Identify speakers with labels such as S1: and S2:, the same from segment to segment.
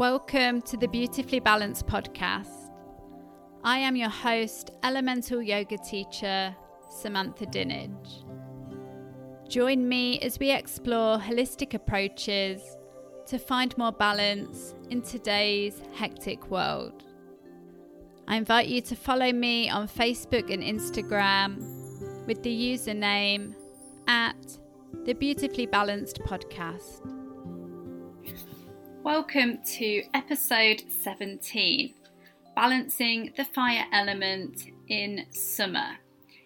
S1: Welcome to the Beautifully Balanced podcast. I am your host, elemental yoga teacher, Samantha Dinage. Join me as we explore holistic approaches to find more balance in today's hectic world. I invite you to follow me on Facebook and Instagram with the username at the Beautifully Balanced Podcast. Welcome to episode 17 Balancing the Fire Element in Summer.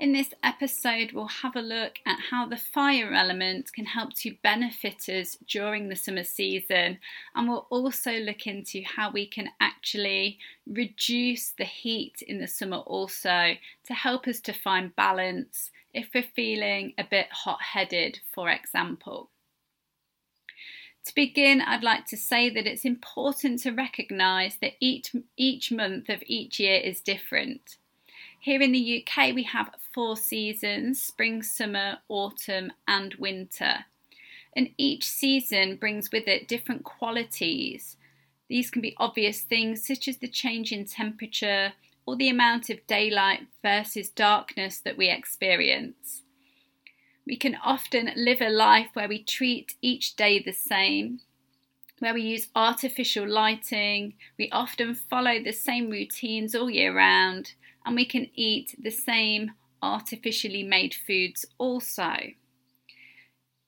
S1: In this episode, we'll have a look at how the fire element can help to benefit us during the summer season, and we'll also look into how we can actually reduce the heat in the summer also to help us to find balance if we're feeling a bit hot headed, for example. To begin, I'd like to say that it's important to recognise that each, each month of each year is different. Here in the UK, we have four seasons spring, summer, autumn, and winter. And each season brings with it different qualities. These can be obvious things such as the change in temperature or the amount of daylight versus darkness that we experience. We can often live a life where we treat each day the same, where we use artificial lighting, we often follow the same routines all year round, and we can eat the same artificially made foods also.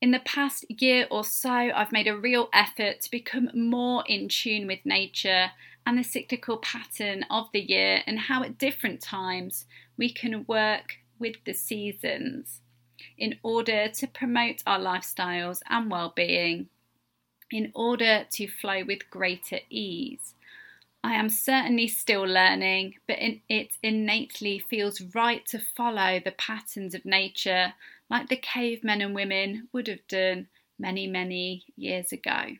S1: In the past year or so, I've made a real effort to become more in tune with nature and the cyclical pattern of the year and how at different times we can work with the seasons in order to promote our lifestyles and well-being in order to flow with greater ease. I am certainly still learning, but it innately feels right to follow the patterns of nature like the cavemen and women would have done many, many years ago.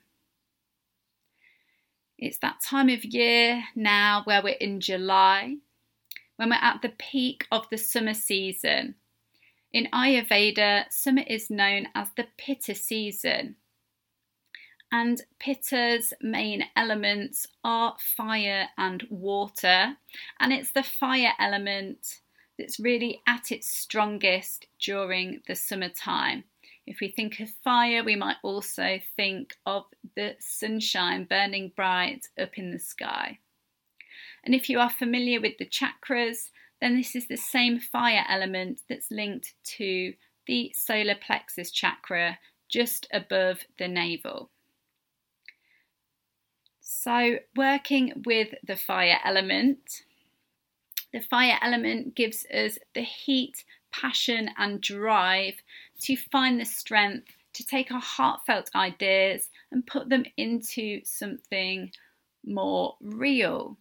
S1: It's that time of year now where we're in July, when we're at the peak of the summer season. In Ayurveda, summer is known as the Pitta season, and Pitta's main elements are fire and water, and it's the fire element that's really at its strongest during the summertime. If we think of fire, we might also think of the sunshine burning bright up in the sky. And if you are familiar with the chakras, then this is the same fire element that's linked to the solar plexus chakra just above the navel. So, working with the fire element, the fire element gives us the heat, passion, and drive to find the strength to take our heartfelt ideas and put them into something more real.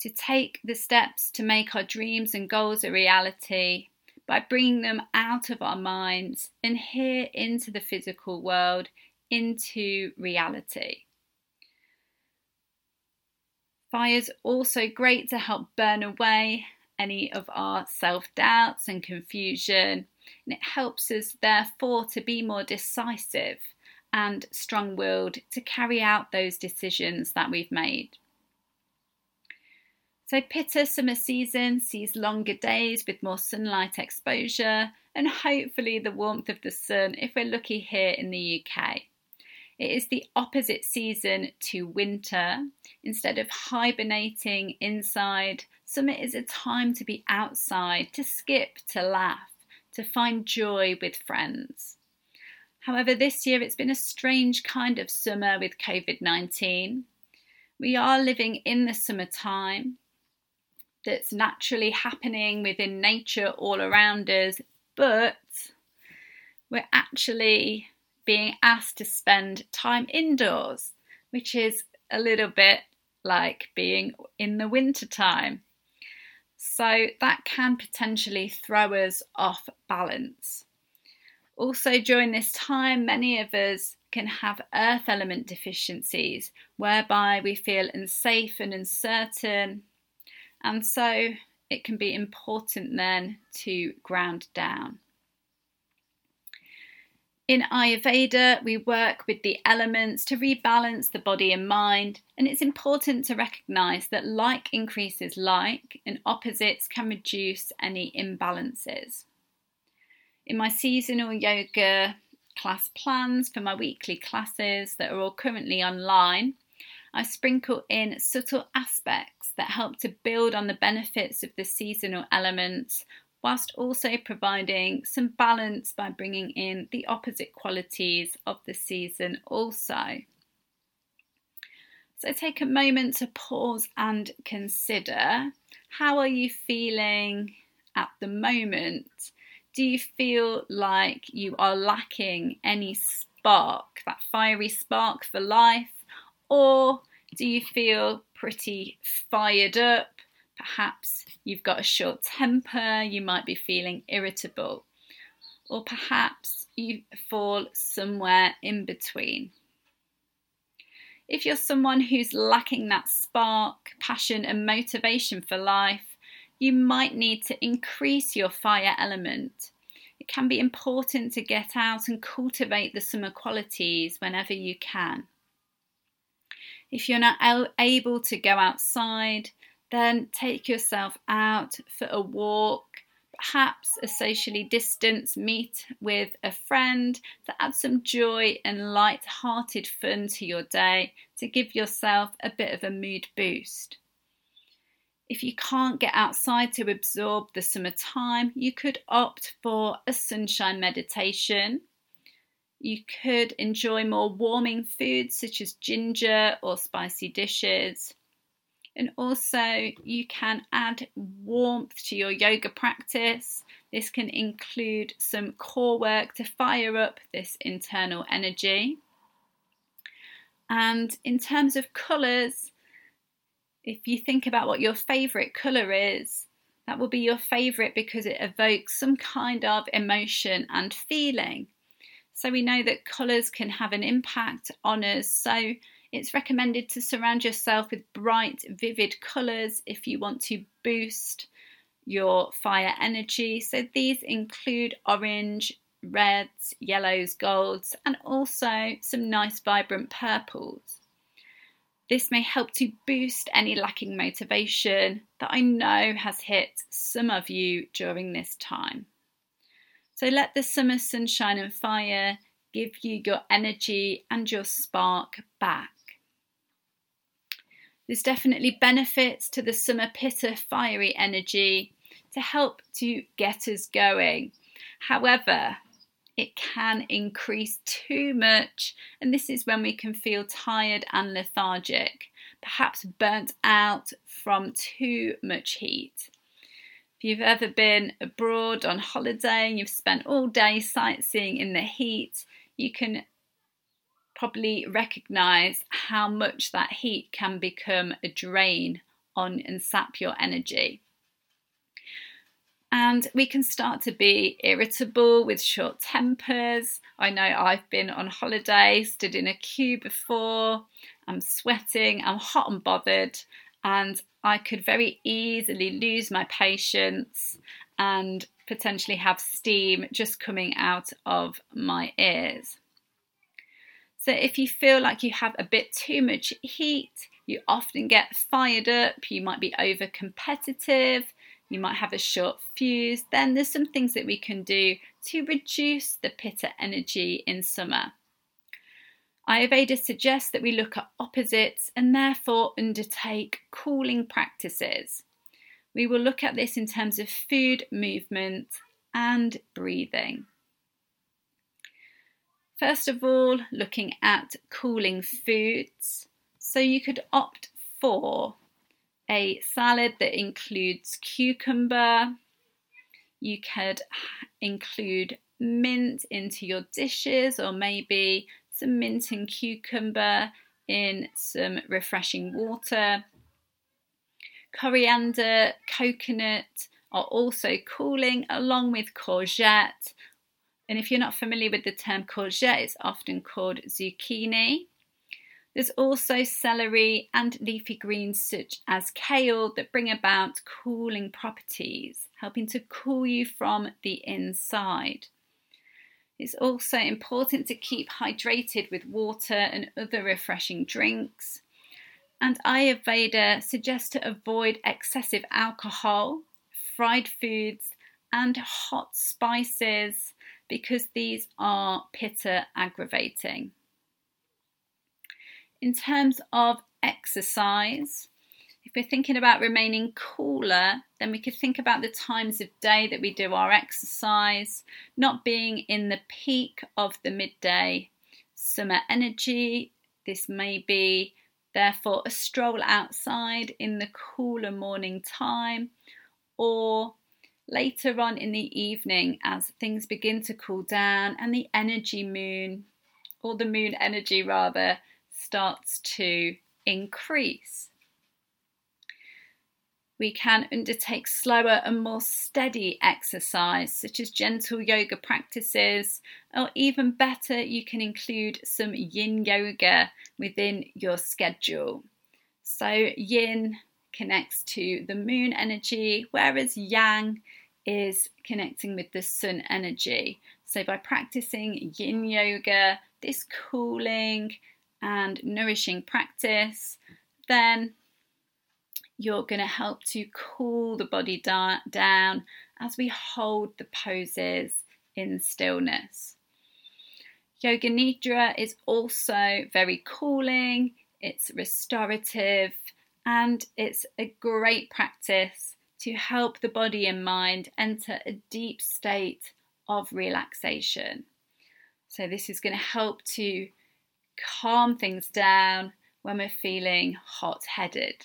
S1: To take the steps to make our dreams and goals a reality by bringing them out of our minds and here into the physical world, into reality. Fire's also great to help burn away any of our self doubts and confusion, and it helps us, therefore, to be more decisive and strong willed to carry out those decisions that we've made. So, Pitta summer season sees longer days with more sunlight exposure and hopefully the warmth of the sun if we're lucky here in the UK. It is the opposite season to winter. Instead of hibernating inside, summer is a time to be outside, to skip, to laugh, to find joy with friends. However, this year it's been a strange kind of summer with COVID 19. We are living in the summertime that's naturally happening within nature all around us, but we're actually being asked to spend time indoors, which is a little bit like being in the winter time. So that can potentially throw us off balance. Also, during this time, many of us can have earth element deficiencies whereby we feel unsafe and uncertain, and so it can be important then to ground down. In Ayurveda, we work with the elements to rebalance the body and mind, and it's important to recognize that like increases like, and opposites can reduce any imbalances. In my seasonal yoga class plans for my weekly classes that are all currently online, I sprinkle in subtle aspects that help to build on the benefits of the seasonal elements whilst also providing some balance by bringing in the opposite qualities of the season also. So take a moment to pause and consider how are you feeling at the moment? Do you feel like you are lacking any spark, that fiery spark for life? Or do you feel pretty fired up Perhaps you've got a short temper, you might be feeling irritable, or perhaps you fall somewhere in between. If you're someone who's lacking that spark, passion, and motivation for life, you might need to increase your fire element. It can be important to get out and cultivate the summer qualities whenever you can. If you're not able to go outside, then take yourself out for a walk, perhaps a socially distanced meet with a friend to add some joy and light-hearted fun to your day to give yourself a bit of a mood boost. If you can't get outside to absorb the summertime, you could opt for a sunshine meditation. You could enjoy more warming foods such as ginger or spicy dishes. And also, you can add warmth to your yoga practice. This can include some core work to fire up this internal energy. And in terms of colours, if you think about what your favourite colour is, that will be your favourite because it evokes some kind of emotion and feeling. So we know that colours can have an impact on us. So it's recommended to surround yourself with bright, vivid colours if you want to boost your fire energy. So these include orange, reds, yellows, golds, and also some nice vibrant purples. This may help to boost any lacking motivation that I know has hit some of you during this time. So let the summer sunshine and fire give you your energy and your spark back. There's definitely benefits to the summer pitta fiery energy to help to get us going. However, it can increase too much, and this is when we can feel tired and lethargic, perhaps burnt out from too much heat. If you've ever been abroad on holiday and you've spent all day sightseeing in the heat, you can probably recognize how much that heat can become a drain on and sap your energy. And we can start to be irritable with short tempers. I know I've been on holiday, stood in a queue before, I'm sweating, I'm hot and bothered, and I could very easily lose my patience and potentially have steam just coming out of my ears. So if you feel like you have a bit too much heat, you often get fired up, you might be over competitive, you might have a short fuse, then there's some things that we can do to reduce the pitta energy in summer. Ayurveda suggests that we look at opposites and therefore undertake cooling practices. We will look at this in terms of food, movement, and breathing. First of all, looking at cooling foods. So you could opt for a salad that includes cucumber. You could include mint into your dishes, or maybe some mint and cucumber in some refreshing water. Coriander, coconut are also cooling, along with courgette and if you're not familiar with the term courgette, it's often called zucchini. There's also celery and leafy greens such as kale that bring about cooling properties, helping to cool you from the inside. It's also important to keep hydrated with water and other refreshing drinks. And Ayurveda suggests to avoid excessive alcohol, fried foods, and hot spices because these are pitta aggravating. In terms of exercise, we're thinking about remaining cooler, then we could think about the times of day that we do our exercise, not being in the peak of the midday summer energy. This may be, therefore, a stroll outside in the cooler morning time or later on in the evening as things begin to cool down and the energy moon, or the moon energy rather, starts to increase. We can undertake slower and more steady exercise, such as gentle yoga practices, or even better, you can include some yin yoga within your schedule. So, yin connects to the moon energy, whereas yang is connecting with the sun energy. So, by practicing yin yoga, this cooling and nourishing practice, then you're going to help to cool the body da- down as we hold the poses in stillness. Yoga Nidra is also very cooling, it's restorative, and it's a great practice to help the body and mind enter a deep state of relaxation. So, this is going to help to calm things down when we're feeling hot headed.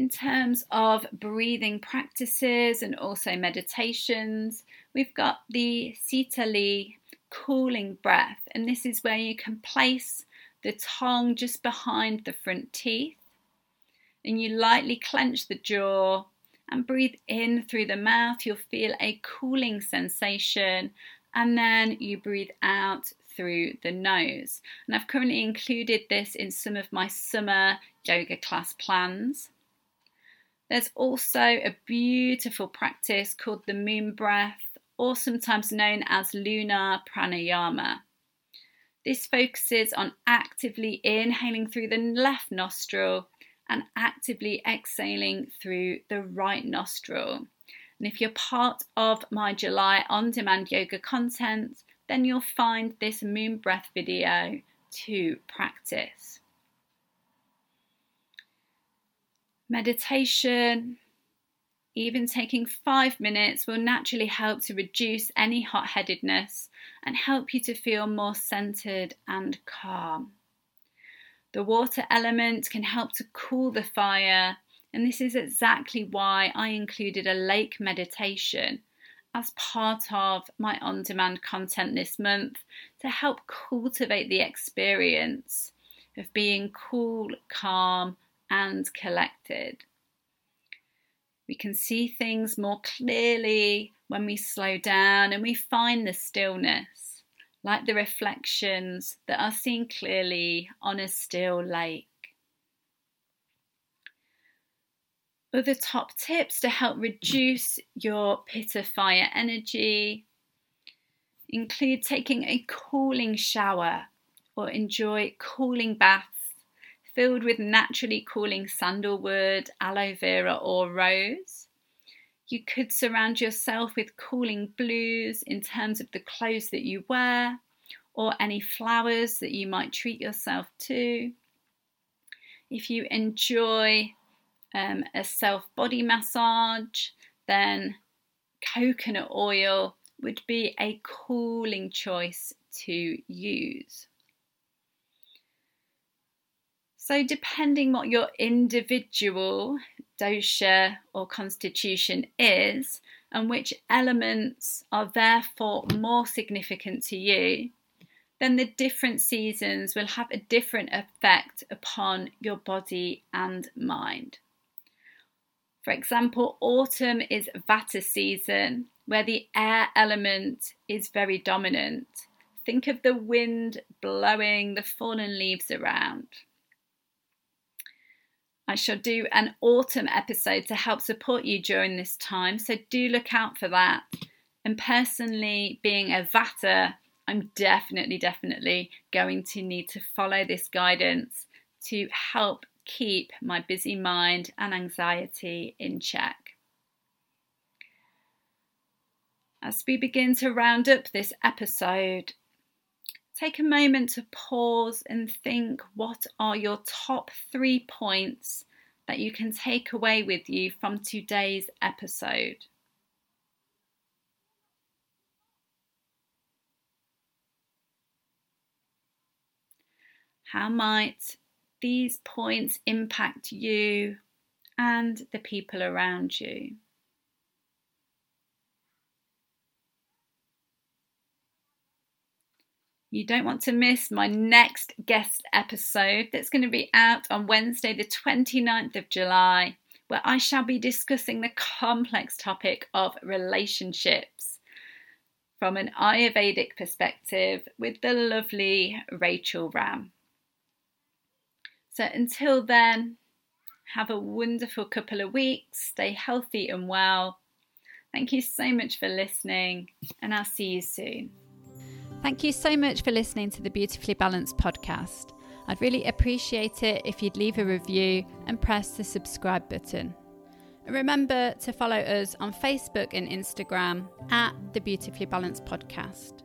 S1: In terms of breathing practices and also meditations, we've got the Sitali cooling breath, and this is where you can place the tongue just behind the front teeth and you lightly clench the jaw and breathe in through the mouth. You'll feel a cooling sensation, and then you breathe out through the nose. And I've currently included this in some of my summer yoga class plans. There's also a beautiful practice called the moon breath, or sometimes known as lunar pranayama. This focuses on actively inhaling through the left nostril and actively exhaling through the right nostril. And if you're part of my July on demand yoga content, then you'll find this moon breath video to practice. Meditation, even taking five minutes, will naturally help to reduce any hot headedness and help you to feel more centered and calm. The water element can help to cool the fire, and this is exactly why I included a lake meditation as part of my on demand content this month to help cultivate the experience of being cool, calm, and collected. We can see things more clearly when we slow down and we find the stillness, like the reflections that are seen clearly on a still lake. Other top tips to help reduce your pitta fire energy include taking a cooling shower or enjoy cooling baths filled with naturally cooling sandalwood, aloe vera, or rose. You could surround yourself with cooling blues in terms of the clothes that you wear or any flowers that you might treat yourself to. If you enjoy um, a self body massage, then coconut oil would be a cooling choice to use. So, depending what your individual dosha or constitution is, and which elements are therefore more significant to you, then the different seasons will have a different effect upon your body and mind. For example, autumn is Vata season, where the air element is very dominant. Think of the wind blowing the fallen leaves around. I shall do an autumn episode to help support you during this time, so do look out for that. And personally, being a Vata, I'm definitely, definitely going to need to follow this guidance to help keep my busy mind and anxiety in check. As we begin to round up this episode, take a moment to pause and think what are your top three points that you can take away with you from today's episode. How might these points impact you and the people around you? You don't want to miss my next guest episode that's going to be out on Wednesday, the 29th of July, where I shall be discussing the complex topic of relationships from an Ayurvedic perspective with the lovely Rachel Ram. So until then, have a wonderful couple of weeks, stay healthy and well. Thank you so much for listening, and I'll see you soon. Thank you so much for listening to the Beautifully Balanced podcast. I'd really appreciate it if you'd leave a review and press the subscribe button. And remember to follow us on Facebook and Instagram at the Beautifully Balanced podcast.